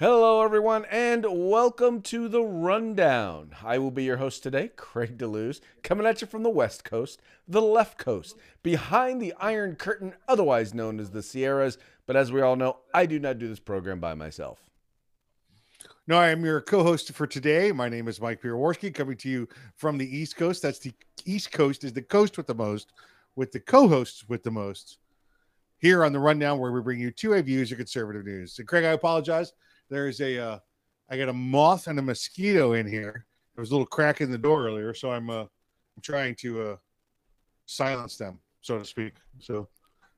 Hello, everyone, and welcome to the Rundown. I will be your host today, Craig DeLuz, coming at you from the West Coast, the left coast, behind the Iron Curtain, otherwise known as the Sierras. But as we all know, I do not do this program by myself. No, I am your co-host for today. My name is Mike Pierworski, coming to you from the East Coast. That's the East Coast is the coast with the most, with the co-hosts with the most. Here on the rundown, where we bring you two A views of conservative news. And Craig, I apologize. There's a, uh, I got a moth and a mosquito in here. There was a little crack in the door earlier, so I'm, uh, I'm trying to uh, silence them, so to speak. So,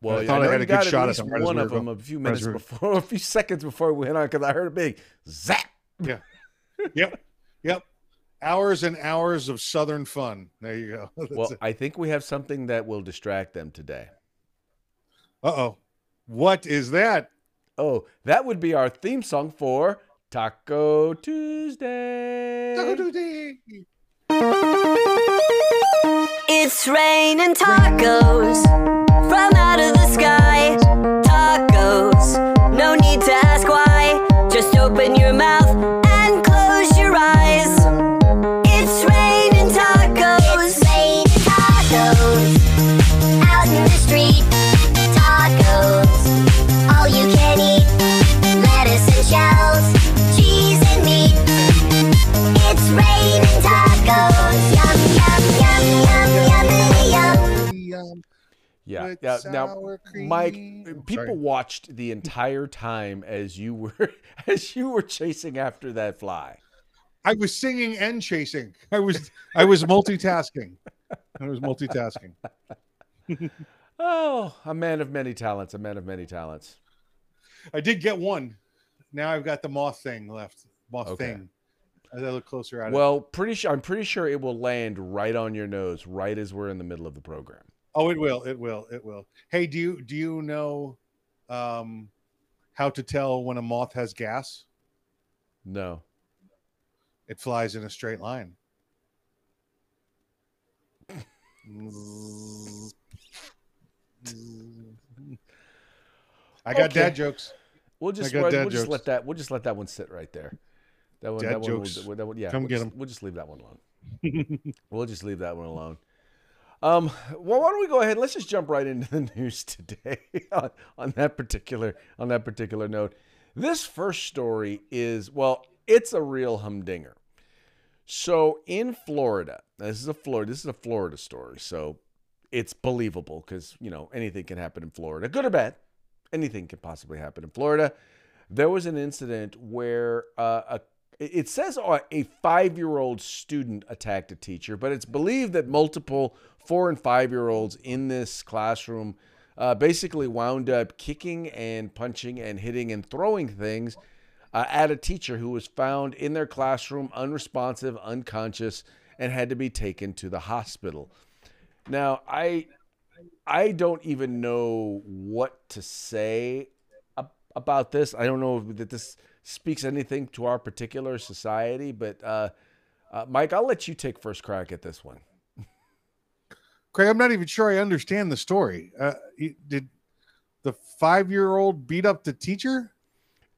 Well, I thought know I had a good shot at them right one we of them going- a few minutes were- before, a few seconds before we went on, because I heard a big zap. Yeah. yep, yep. Hours and hours of Southern fun. There you go. Well, I think we have something that will distract them today. uh oh, what is that? Oh, that would be our theme song for Taco Tuesday. Taco Tuesday. It's raining tacos from out of the sky. Tacos, no need to ask why. Just open your mouth Yeah. with yeah. Now, sour Mike, uh, oh, people Sorry. watched the entire time as you were as you were chasing after that fly. I was singing and chasing. I was I was multitasking. I was multitasking. Oh, a man of many talents, a man of many talents. I did get one. Now I've got the moth thing left. Moth Okay. thing. As I look closer at it. Well, pretty sure I'm pretty sure it will land right on your nose, right as we're in the middle of the program. Oh, it will. It will. It will. Hey, do you do you know um how to tell when a moth has gas? No. It flies in a straight line. I got Okay. dad jokes. We'll just we'll, just let that we'll just let that one sit right there. That one, Dad that one, jokes. Will, that one, yeah. Come we'll get just, 'em. We'll just leave that one alone. we'll just leave that one alone. Um, well, why don't we go ahead? Let's just jump right into the news today on, on that particular on that particular note. This first story is well, it's a real humdinger. So in Florida, this is a Florida. This is a Florida story, so it's believable because you know anything can happen in Florida, good or bad. Anything can possibly happen in Florida. There was an incident where uh, a it says a five-year-old student attacked a teacher, but it's believed that multiple four and five-year-olds in this classroom uh, basically wound up kicking and punching and hitting and throwing things uh, at a teacher who was found in their classroom unresponsive, unconscious, and had to be taken to the hospital. Now, I I don't even know what to say ab- about this. I don't know that this speaks anything to our particular society, but uh, uh, Mike, I'll let you take first crack at this one. Craig, I'm not even sure I understand the story. Uh, did the five year old beat up the teacher?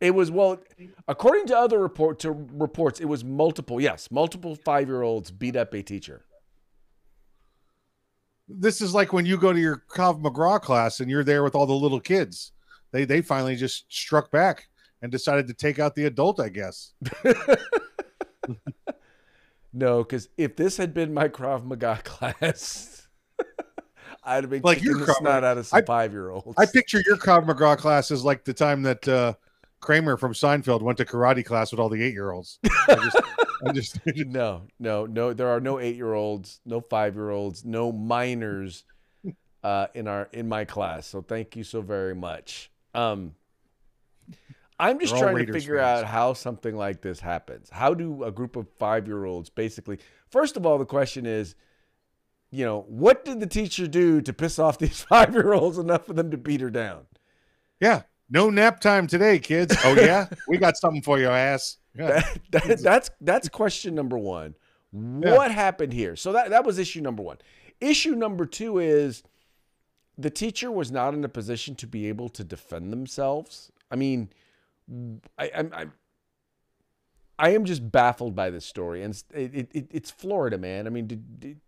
It was well, according to other report to reports, it was multiple. Yes, multiple five year olds beat up a teacher. This is like when you go to your Krav McGraw class and you're there with all the little kids. They they finally just struck back and decided to take out the adult, I guess. No, because if this had been my Krav Maga class, I'd have been Like kicking your Krav snot out of some five year olds. I picture your Krav McGraw class as like the time that uh, Kramer from Seinfeld went to karate class with all the eight year olds. I just, I just, No, no, no. There are no eight-year-olds, no five-year-olds, no minors uh, in our in my class. So thank you so very much. Um, I'm just trying to figure fans. out how something like this happens. How do a group of five-year-olds basically? First of all, the question is, you know, what did the teacher do to piss off these five-year-olds enough for them to beat her down? yeah, no nap time today, kids. Oh yeah, we got something for your ass. Yeah. That, that, that's that's question number one. What happened here? So that that was issue number one. Issue number two is the teacher was not in a position to be able to defend themselves. I mean, I, I'm, I'm I am just baffled by this story, and it's, it, it, it's Florida, man. I mean, did, did,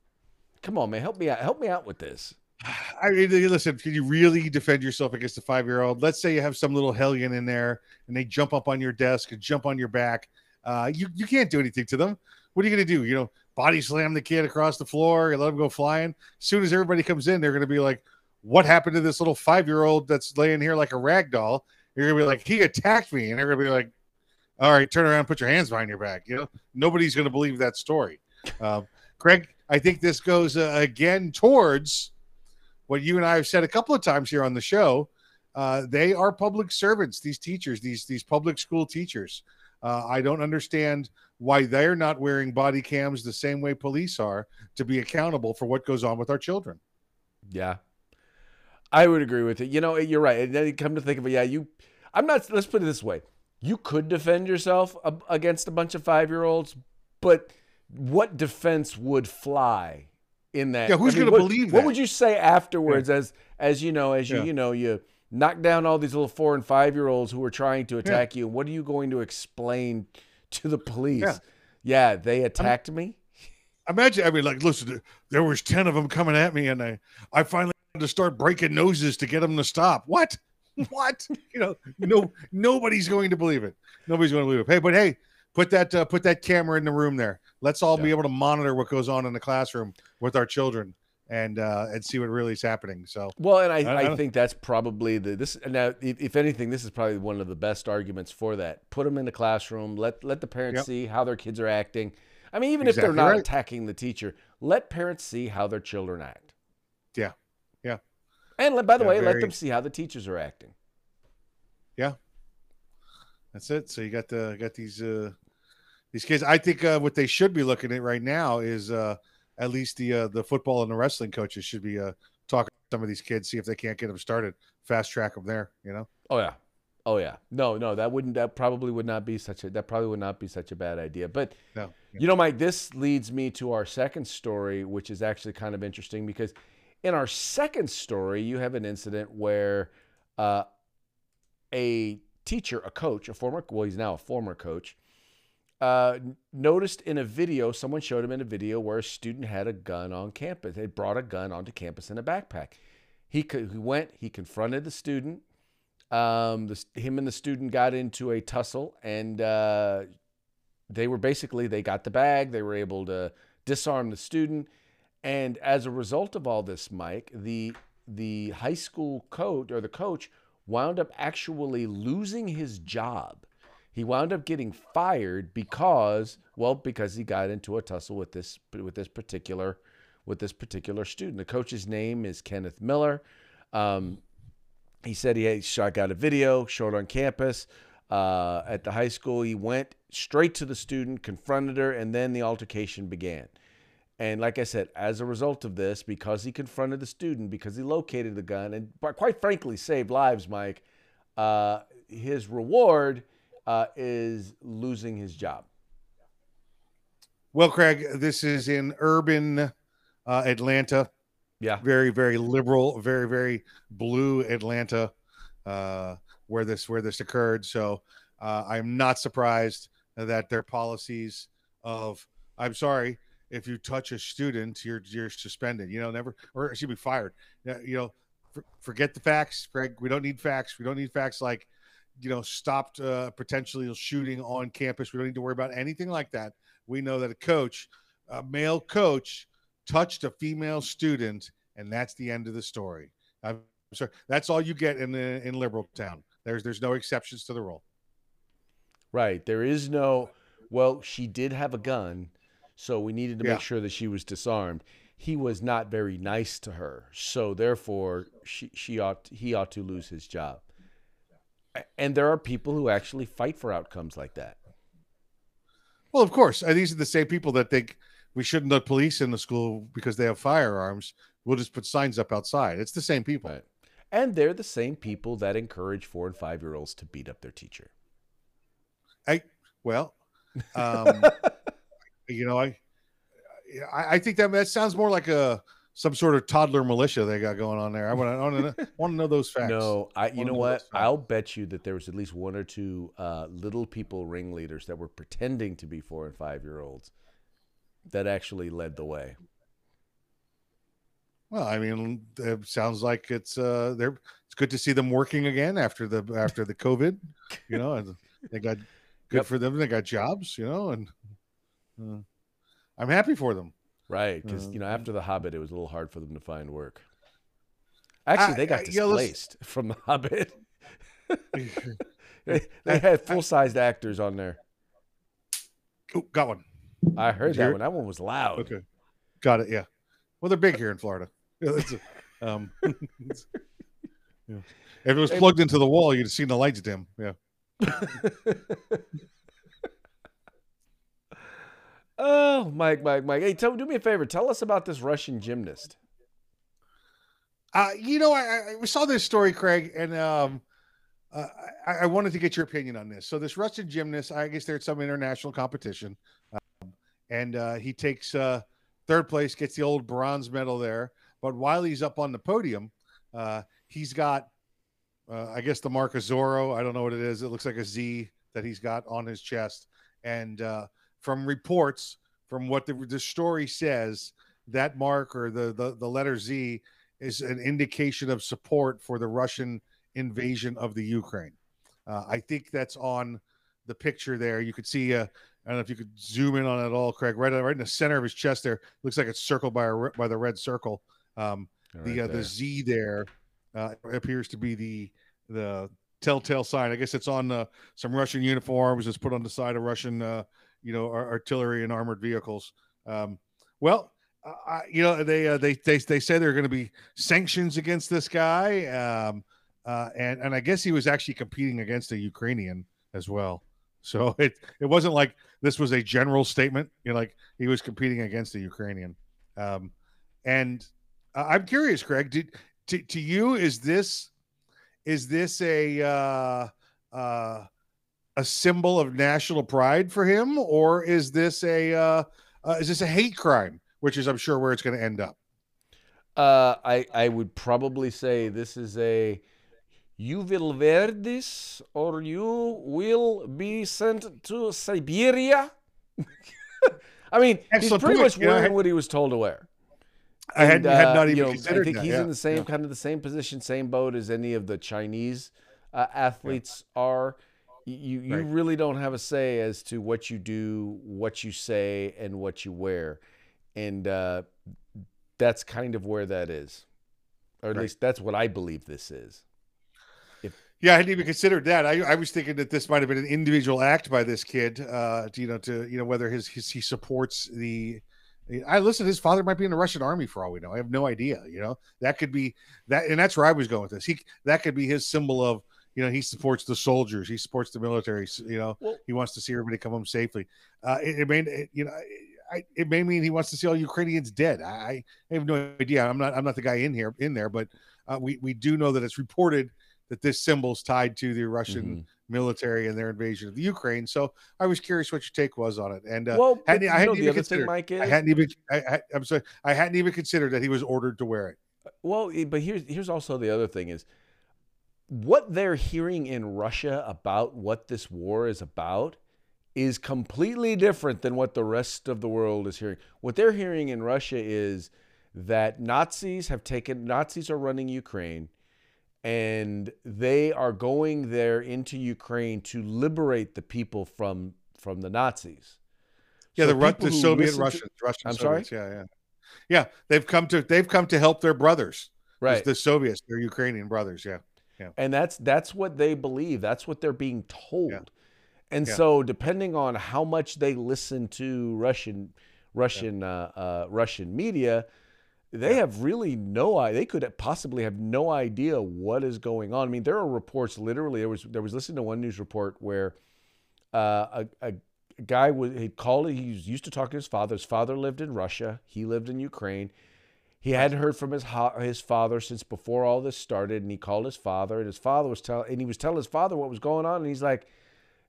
come on, man, help me out, help me out with this. I mean, listen, can you really defend yourself against a five year old? Let's say you have some little hellion in there and they jump up on your desk and jump on your back. Uh, you, you can't do anything to them. What are you going to do? You know, body slam the kid across the floor and let him go flying. As soon as everybody comes in, they're going to be like, what happened to this little five year old that's laying here like a rag doll? You're to be like, he attacked me. And they're to be like, all right, turn around, put your hands behind your back. You know, nobody's to believe that story. Um, Craig, I think this goes uh, again towards what you and I have said a couple of times here on the show. Uh, they are public servants. These teachers, these these public school teachers. Uh, I don't understand why they're not wearing body cams the same way police are to be accountable for what goes on with our children. Yeah, I would agree with it. You know, you're right. And then you come to think of it, yeah, you. I'm not. Let's put it this way: you could defend yourself against a bunch of five year olds, but what defense would fly in that? Yeah, who's I mean, going to believe? believe What would you say afterwards, as as you know, as you Yeah. you know, you knock down all these little four and five year olds who are trying to attack you? What are you going to explain to the police? Yeah. Yeah, they attacked me. Imagine, I mean, like, listen, there was ten of them coming at me, and I, I finally to start breaking noses to get them to stop. What? What? You know, no, nobody's going to believe it. Nobody's going to believe it. Hey, but hey, put that, uh, put that camera in the room there. Let's all be able to monitor what goes on in the classroom with our children, and uh, and see what really is happening. So, Well, and I, I- I think that's probably the this now. If, anything, this is probably one of the best arguments for that. Put them in the classroom. Let let the parents Yep. see how their kids are acting. I mean, even if they're not right. attacking the teacher, let parents see how their children act. Yeah. Yeah. And let, by the Yeah, way, let them see how the teachers are acting. Yeah. That's it. So you got the got these uh these kids. I think uh, what they should be looking at right now is uh at least the uh, the football and the wrestling coaches should be uh talking to some of these kids, see if they can't get them started, fast track them there. You know, Oh yeah. Oh yeah. No, no, that wouldn't. That probably would not be such a. That probably would not be such a bad idea. But no, yeah. You know, Mike, this leads me to our second story, which is actually kind of interesting because in our second story, you have an incident where uh, a teacher, a coach, a former, well, he's now a former coach, uh, noticed in a video, someone showed him in a video where a student had a gun on campus. They brought a gun onto campus in a backpack. He, co- he went, he confronted the student. Um, the, him and the student got into a tussle, and uh, they were basically they got the bag they were able to disarm the student and as a result of all this mike the the high school coach or the coach wound up actually losing his job he wound up getting fired because well because he got into a tussle with this with this particular with this particular student the coach's name is kenneth miller um, he said he had shot got a video showed on campus uh, at the high school. He went straight to the student, confronted her, and then the altercation began. And like I said, as a result of this, because he confronted the student, because he located the gun, and quite frankly saved lives, Mike, uh, his reward uh, is losing his job. Well, Craig, this is in urban uh, Atlanta. Yeah. Very, very liberal, very, very blue Atlanta, uh, where this where this occurred. So uh, I'm not surprised that their policies of I'm sorry if you touch a student, you're you're suspended. You know, never or should be fired. You know, for, forget the facts, Craig. We don't need facts. We don't need facts like you know stopped uh, potentially shooting on campus. We don't need to worry about anything like that. We know that a coach, a male coach, touched a female student, and that's the end of the story. I'm sorry. That's all you get in in liberal town. There's there's no exceptions to the rule. Right. There is no, well, she did have a gun, so we needed to Yeah. make sure that she was disarmed. He was not very nice to her, so therefore she, she ought he ought to lose his job. And there are people who actually fight for outcomes like that. Well, of course, and these are the same people that think we shouldn't let police in the school because they have firearms. We'll just put signs up outside. It's the same people. Right. And they're the same people that encourage four and five year olds to beat up their teacher. I well, um, you know, I, I I think that that sounds more like a some sort of toddler militia they got going on there. I want to want to know those facts. No, I. You know what? I'll bet you that there was at least one or two uh, little people ringleaders that were pretending to be four and five year olds that actually led the way. Well, I mean, it sounds like it's uh, they're it's good to see them working again after the after the COVID. You know, and they got good Yep. for them. They got jobs. You know, and uh, I'm happy for them. Right, because Uh, you know after the Hobbit, it was a little hard for them to find work. Actually, I- they got I- yeah, displaced from the Hobbit. they, they had full sized actors on there. oh, got one. I heard Did you hear that it? one. That one was loud. Okay, got it. Yeah. Well, they're big here in Florida. Yeah, a- um, yeah. If it was plugged into the wall, you'd have seen the lights dim. Yeah. Oh, Mike, Mike, Mike. Hey, tell, do me a favor. Tell us about this Russian gymnast. Uh, you know, I, I saw this story, Craig, and um, uh, I, I wanted to get your opinion on this. So, this Russian gymnast, I guess they're at some international competition, um, and uh, he takes uh, third place, gets the old bronze medal there. But while he's up on the podium, uh, he's got, uh, I guess, the mark of Zorro. I don't know what it is. It looks like a Z that he's got on his chest. And from reports, from what the, the story says, that mark or the, the the letter Z is an indication of support for the Russian invasion of the Ukraine. Uh, I think that's on the picture there. You could see, uh, I don't know if you could zoom in on it all, Craig. Right, right in the center of his chest there, looks like it's circled by a by the red circle. Um, the uh, the Z there uh, appears to be the the telltale sign. I guess it's on uh, some Russian uniforms. It's put on the side of Russian, uh, you know, ar- artillery and armored vehicles. Um, well, you know, they uh, they they they say there are going to be sanctions against this guy, um, uh, and and I guess he was actually competing against a Ukrainian as well. So it it wasn't like this was a general statement. You know, like he was competing against a Ukrainian. Um, and I'm curious, Craig. Did to, to you is this is this a uh, uh, a symbol of national pride for him, or is this a uh, uh, is this a hate crime? Which is, I'm sure, where it's going to end up. Uh, I I would probably say this is a you will wear this or you will be sent to Siberia. I mean, he's pretty point. much You know, I wearing what he was told to wear. I had, And, had uh, not you even know, considered I think that. he's yeah, in the same yeah. kind of the same position, same boat as any of the Chinese uh, athletes are. You you Right. really don't have a say as to what you do, what you say, and what you wear, and uh, that's kind of where that is, or at Right. least that's what I believe this is. Yeah, I hadn't even considered that. I, I was thinking that this might have been an individual act by this kid. Uh, to, you know, to you know whether his, his he supports the. I listen. His father might be in the Russian army for all we know. I have no idea. You know, that could be that, and that's where I was going with this. He that could be his symbol of you know he supports the soldiers, he supports the military. You know, Well- he wants to see everybody come home safely. Uh, it, it may it, you know. I, it may mean he wants to see all Ukrainians dead. I, I have no idea. I'm not. I'm not the guy in here in there, but uh, we we do know that it's reported that this symbol's tied to the Russian Mhm. military and their invasion of the Ukraine. So I was curious what your take was on it. And uh, well, hadn't- I hadn't even other thing, considered- Mike is I hadn't even. I, I, I'm sorry. I hadn't even considered that he was ordered to wear it. Well, eh, but here's here's also the other thing is what they're hearing in Russia about what this war is about is completely different than what the rest of the world is hearing. What they're hearing in Russia is that Nazis have taken Nazis are running Ukraine and they are going there into Ukraine to liberate the people from from the Nazis. Yeah, So the, Ru- the Soviet listen to- Russians. Russian I'm sorry? Yeah, yeah, yeah. They've come to they've come to help their brothers. right. The Soviets, their Ukrainian brothers. Yeah. And that's that's what they believe. That's what they're being told. Yeah. and Yeah. so depending on how much they listen to russian russian uh, uh, russian media they Yeah. have really no idea they could possibly have no idea what is going on. I mean there are reports literally there was there was listening to one news report where uh, a, a guy was he called he was used to talk to his father. His father lived in russia. He lived in ukraine he hadn't heard from his his father since before all this started, and he called his father, and his father was telling, and he was telling his father what was going on, and he's like,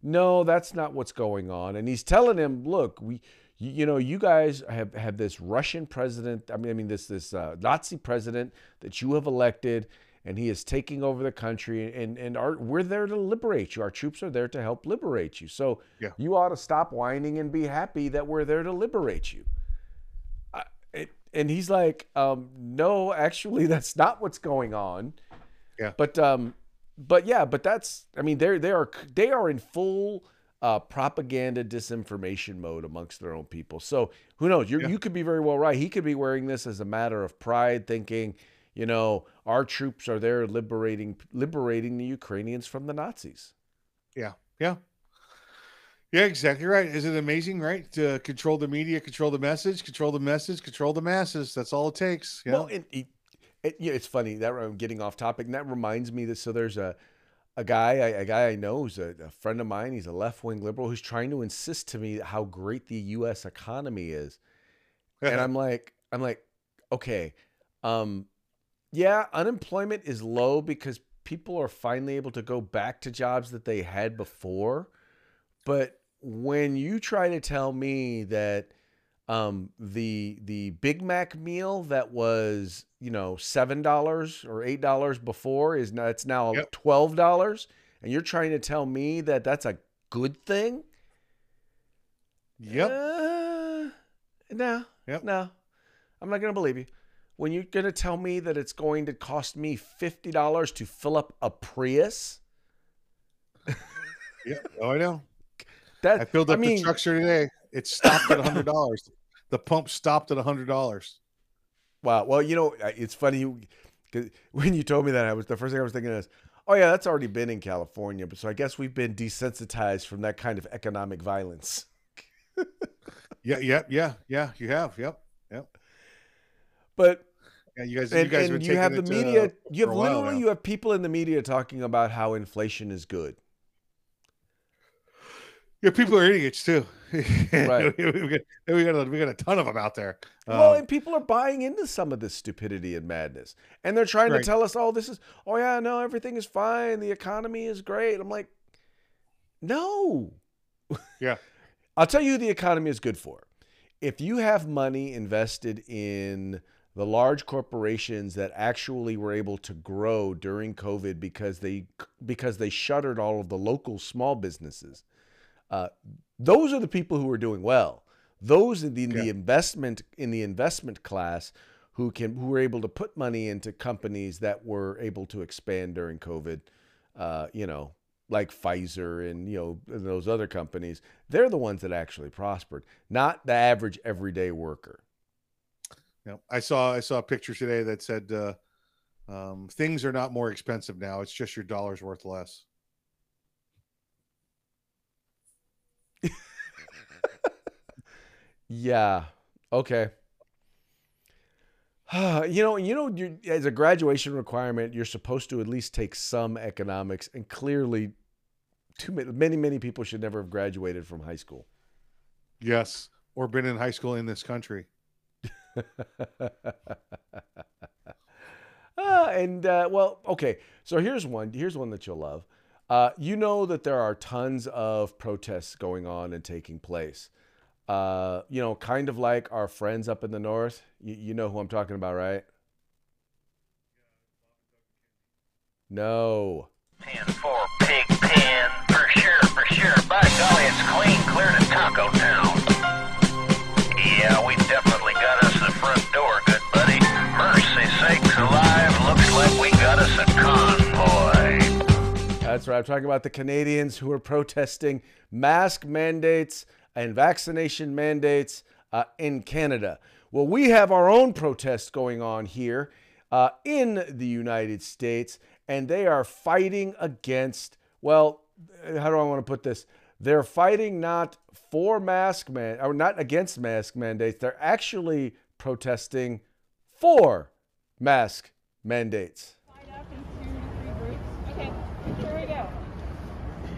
"No, that's not what's going on." And he's telling him, "Look, we, you, you know, you guys have have this Russian president. I mean, I mean this this uh, Nazi president that you have elected, and he is taking over the country. And and our, we're there to liberate you. Our troops are there to help liberate you. So Yeah. you ought to stop whining and be happy that we're there to liberate you. And he's like, um, no, actually, that's not what's going on. Yeah. But um, but yeah, but that's I mean they're they are they are in full uh, propaganda disinformation mode amongst their own people. So who knows? You Yeah. you could be very well right. He could be wearing this as a matter of pride, thinking, you know, our troops are there liberating liberating the Ukrainians from the Nazis. Yeah. Yeah. Yeah, exactly right. Is it amazing, right? To control the media, control the message, control the message, control the masses. That's all it takes. Yeah. Well, and it, it, yeah, it's funny that I'm getting off topic. And that reminds me that so there's a a guy a, a guy I know who's a, a friend of mine. He's a left wing liberal who's trying to insist to me how great the U.S. economy is, and I'm like, I'm like, okay, um, yeah, unemployment is low because people are finally able to go back to jobs that they had before. But when you try to tell me that um, the the Big Mac meal that was you know seven dollars or eight dollars before is now it's now Yep. twelve dollars, and you're trying to tell me that that's a good thing? yep. Uh, no. Yep. No. I'm not going to believe you. When you're going to tell me that it's going to cost me $50 to fill up a Prius, Yep. Oh, I know. That I filled up mean, the truckster today. It stopped at hundred dollars. The pump stopped at hundred dollars. Wow. Well, you know, it's funny when you told me that, I was the first thing I was thinking is, oh yeah, that's already been in California, but so I guess we've been desensitized from that kind of economic violence. Yeah, yeah, yeah, yeah. You have. Yep. Yep. But Yeah, you guys. and, you guys and you have the media, uh, you have for a while literally you have people in the media talking about how inflation is good. Yeah, people are idiots too. Right. we, got, we got a, we got a ton of them out there. Well, Um, and people are buying into some of this stupidity and madness. And they're trying Right. to tell us, oh, this is, oh, yeah, no, everything is fine. The economy is great. I'm like, no. Yeah. I'll tell you the economy is good for. If you have money invested in the large corporations that actually were able to grow during COVID because they because they shuttered all of the local small businesses, uh, those are the people who are doing well. Those in the, in the investment in the investment class who can who were able to put money into companies that were able to expand during COVID, uh, you know, like Pfizer and you know and those other companies. They're the ones that actually prospered, not the average everyday worker. yeah. I saw I saw a picture today that said uh, um, things are not more expensive now. It's just your dollar's worth less. Yeah. Okay. you know, you know, as a graduation requirement, you're supposed to at least take some economics, and clearly, too many, many, many people should never have graduated from high school. Yes, or been in high school in this country. Ah, and uh, well, okay. So here's one. Here's one that you'll love. Uh, you know that there are tons of protests going on and taking place. Uh, you know, kind of like our friends up in the north. You, you know who I'm talking about, right? No. For pig pen, for sure, for sure. By golly, it's clean, clear to Taco Town. Yeah, we definitely got us the front door, good buddy. Mercy sakes alive, looks like we got us a convoy. That's right. I'm talking about the Canadians who are protesting mask mandates and vaccination mandates uh, in Canada. Well, we have our own protests going on here uh, in the United States, and they are fighting against, well, how do I want to put this? They're fighting not for mask man or not against mask mandates. They're actually protesting for mask mandates. Line up in two to three groups. Okay, here we go.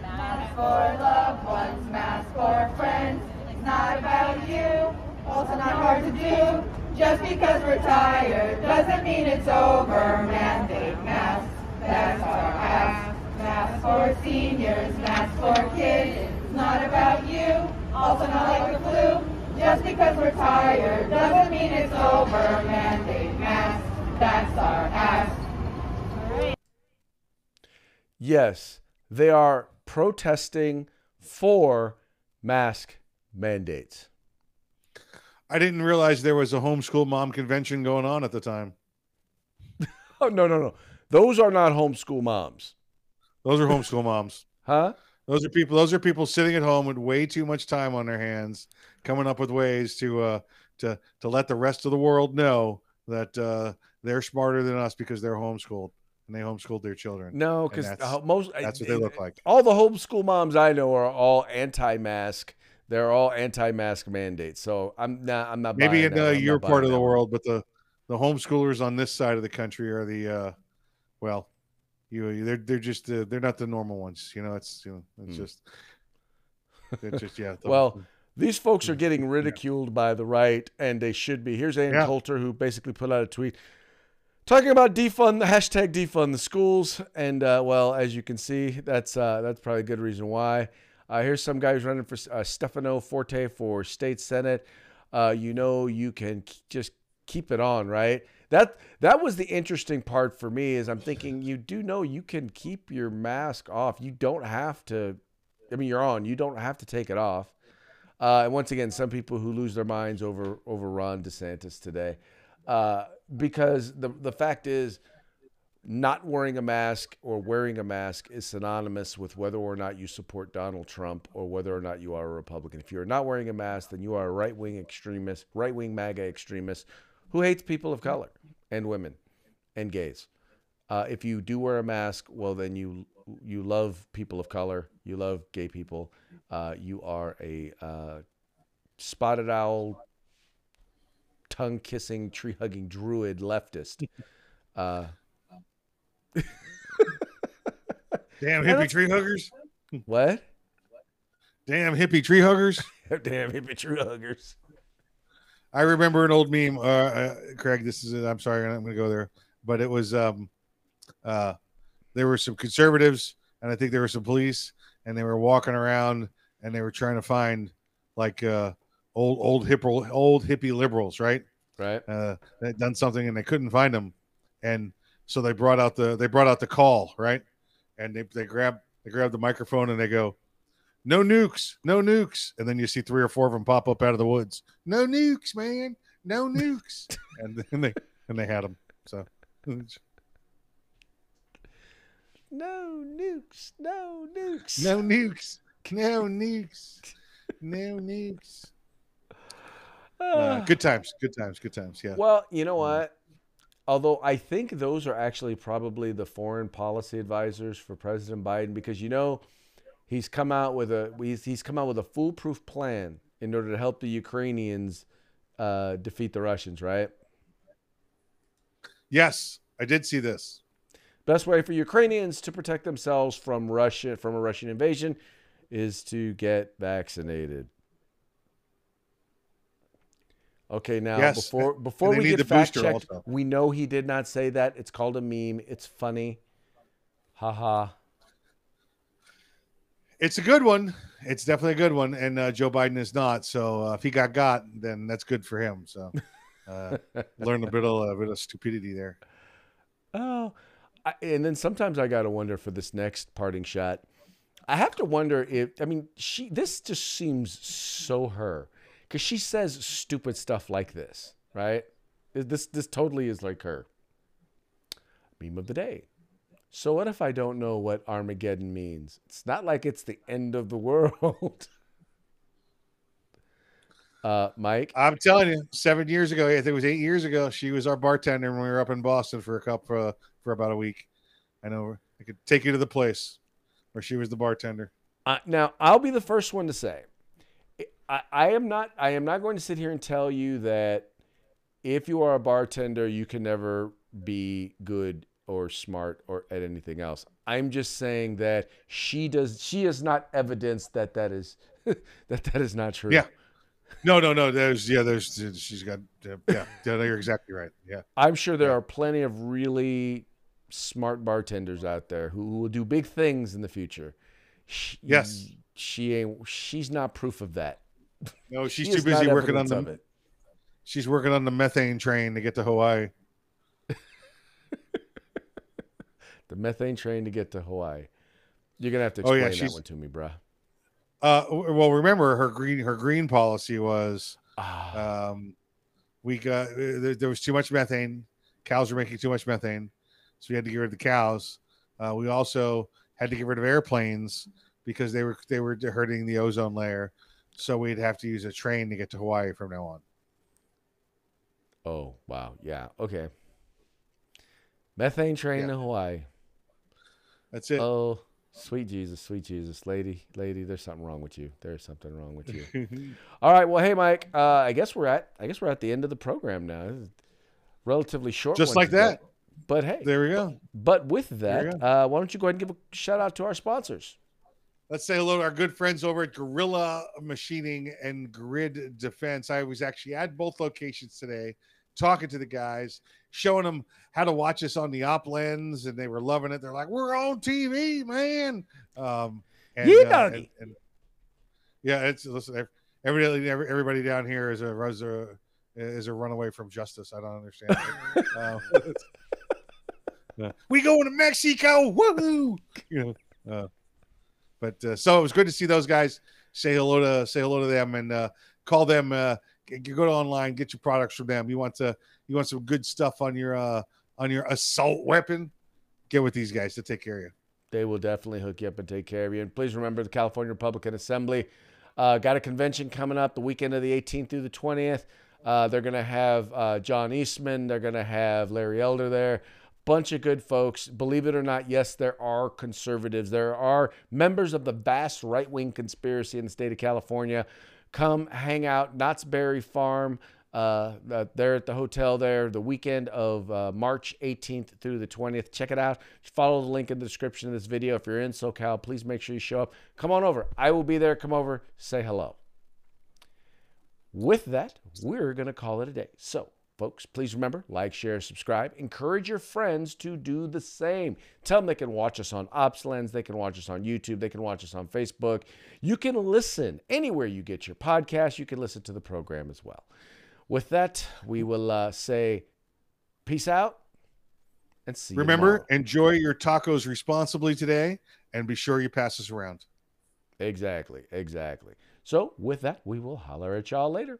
Mask for loved ones, mask for friends. It's not about you, also not hard to do. Just because we're tired doesn't mean it's over. Mandate masks, that's our ask. Masks for seniors, masks for kids. It's not about you, also not like the flu. Just because we're tired doesn't mean it's over. Mandate masks, that's our ask. Yes, they are protesting for mask mandates. I didn't realize there was a homeschool mom convention going on at the time. Oh no, no, no. Those are not homeschool moms. Those are homeschool moms. Huh? Those are people. Those are people sitting at home with way too much time on their hands, coming up with ways to uh, to to let the rest of the world know that uh, they're smarter than us because they're homeschooled and they homeschooled their children. No, because that's- most That's what they look like. all the homeschool moms I know are all anti-mask. They're all anti-mask mandates. So I'm not. I'm not. Maybe in uh, your part of the world, but the the homeschoolers on this side of the country are the uh, well, you they're they're just uh, they're not the normal ones. You know, it's you know, it's Hmm. just it's just yeah. the- Well, These folks are getting ridiculed by the right, and they should be. Here's Ann Yeah. Coulter, who basically put out a tweet talking about defund the hashtag defund the schools, and uh, well, as you can see, that's uh, that's probably a good reason why. Uh, here's some guy who's running for uh, Stefano Forte for state senate. Uh, you know, you can just keep it on, right? That that was the interesting part for me. Is I'm thinking you do know you can keep your mask off. You don't have to. I mean, you're on. You don't have to take it off. Uh, and once again, some people who lose their minds over over Ron DeSantis today, uh, because the the fact is, not wearing a mask or wearing a mask is synonymous with whether or not you support Donald Trump or whether or not you are a Republican. If you're not wearing a mask, then you are a right wing extremist, right wing MAGA extremist who hates people of color and women and gays. Uh, if you do wear a mask, well, then you you love people of color, you love gay people, uh, you are a uh, spotted owl, tongue kissing, tree hugging druid leftist. Uh, damn hippie tree huggers. what? Damn hippie tree huggers. Damn hippie tree huggers. I remember an old meme. Uh, uh, Craig, this is. It. I'm sorry, I'm going to go there, but it was. Um, uh, there were some conservatives, and I think there were some police, and they were walking around, and they were trying to find like uh, old old hippie old hippie liberals, right? Right. Uh, had done something, and they couldn't find them, and so they brought out the they brought out the call, right? And they they grab they grab the microphone and they go, no nukes, no nukes. And then you see three or four of them pop up out of the woods. No nukes, man. No nukes. and then they and they had them. So No nukes. No nukes. no nukes. No nukes. No nukes. Uh, good times. Good times. Good times. Yeah. Well, you know what? Although I think those are actually probably the foreign policy advisors for President Biden because you know he's come out with a he's, he's come out with a foolproof plan in order to help the Ukrainians uh, defeat the Russians, right? Yes, I did see this. Best way for Ukrainians to protect themselves from Russia from a Russian invasion is to get vaccinated. Okay, now Yes, before before we need get fact checked, also. we know he did not say that. It's called a meme. It's funny. Haha. It's a good one. It's definitely a good one. And uh, Joe Biden is not. So uh, if he got got, then that's good for him. So uh, learn a bit of a bit of stupidity there. Oh, I, and then sometimes I gotta wonder for this next parting shot. I have to wonder if I mean she. This just seems so her because she says stupid stuff like this, right? This this totally is like her. Meme of the day. So what if I don't know what Armageddon means? It's not like it's the end of the world. uh, Mike. I'm telling you, seven years ago, I think it was eight years ago, she was our bartender when we were up in Boston for a cup for, for about a week. I know I could take you to the place where she was the bartender. Uh, now, I'll be the first one to say, I, I am not. I am not going to sit here and tell you that if you are a bartender, you can never be good or smart or at anything else. I'm just saying that she does. She has not evidenced that that is that that is not true. Yeah. No, no, no. There's yeah. There's she's got uh, yeah. You're exactly right. Yeah. I'm sure there Yeah. are plenty of really smart bartenders out there who, who will do big things in the future. She, Yes. she ain't. She's not proof of that. No, she's He too busy working on the. She's working on the methane train to get to Hawaii. The methane train to get to Hawaii. You're gonna have to Oh, explain yeah, that one to me, bruh. Uh, well, remember her green her green policy was Ah, um, we got uh, there, there was too much methane. Cows were making too much methane, so we had to get rid of the cows. Uh, we also had to get rid of airplanes because they were they were hurting the ozone layer. So we'd have to use a train to get to Hawaii from now on. oh wow, yeah, okay. Methane train Yeah. to Hawaii. That's it. Oh, sweet Jesus, sweet Jesus, lady, lady, there's something wrong with you. There's something wrong with you. All right, well, hey, Mike, uh, I guess we're at I guess we're at the end of the program now. This is a relatively short, Just like that. But hey, there we go. but with that, uh, why don't you go ahead and give a shout out to our sponsors? Let's say hello to our good friends over at Gorilla Machining and Grid Defense. I was actually at both locations today, talking to the guys, showing them how to watch us on the OpsLens, and they were loving it. They're like, "We're on TV, man!" Um, and, Yee uh, and- and- yeah, it's listen. Everybody, every- everybody down here is a is a is a runaway from justice. I don't understand. uh, yeah. we going to Mexico, woohoo! You know. Uh, but uh, so it was good to see those guys. Say hello to say hello to them and uh, call them. Uh, go to online, get your products from them. You want to you want some good stuff on your uh, on your assault weapon. Get with these guys to take care of you. They will definitely hook you up and take care of you. And please remember the California Republican Assembly uh, got a convention coming up the weekend of the 18th through the 20th. Uh, they're going to have uh, John Eastman. They're going to have Larry Elder there. Bunch of good folks. Believe it or not, yes, there are conservatives. There are members of the vast right wing conspiracy in the state of California. Come hang out, Knott's Berry Farm. Uh, uh, they're at the hotel there the weekend of uh, March 18th through the 20th. Check it out. Follow the link in the description of this video. If you're in SoCal, please make sure you show up. Come on over. I will be there. Come over. Say hello. With that, we're going to call it a day. So, folks, please remember like, share, subscribe. Encourage your friends to do the same. Tell them they can watch us on OpsLens. They can watch us on YouTube. They can watch us on Facebook. You can listen anywhere you get your podcast. You can listen to the program as well. With that, we will uh, say peace out and see Remember, tomorrow. enjoy your tacos responsibly today, and be sure you pass us around. Exactly, exactly. So, with that, we will holler at y'all later.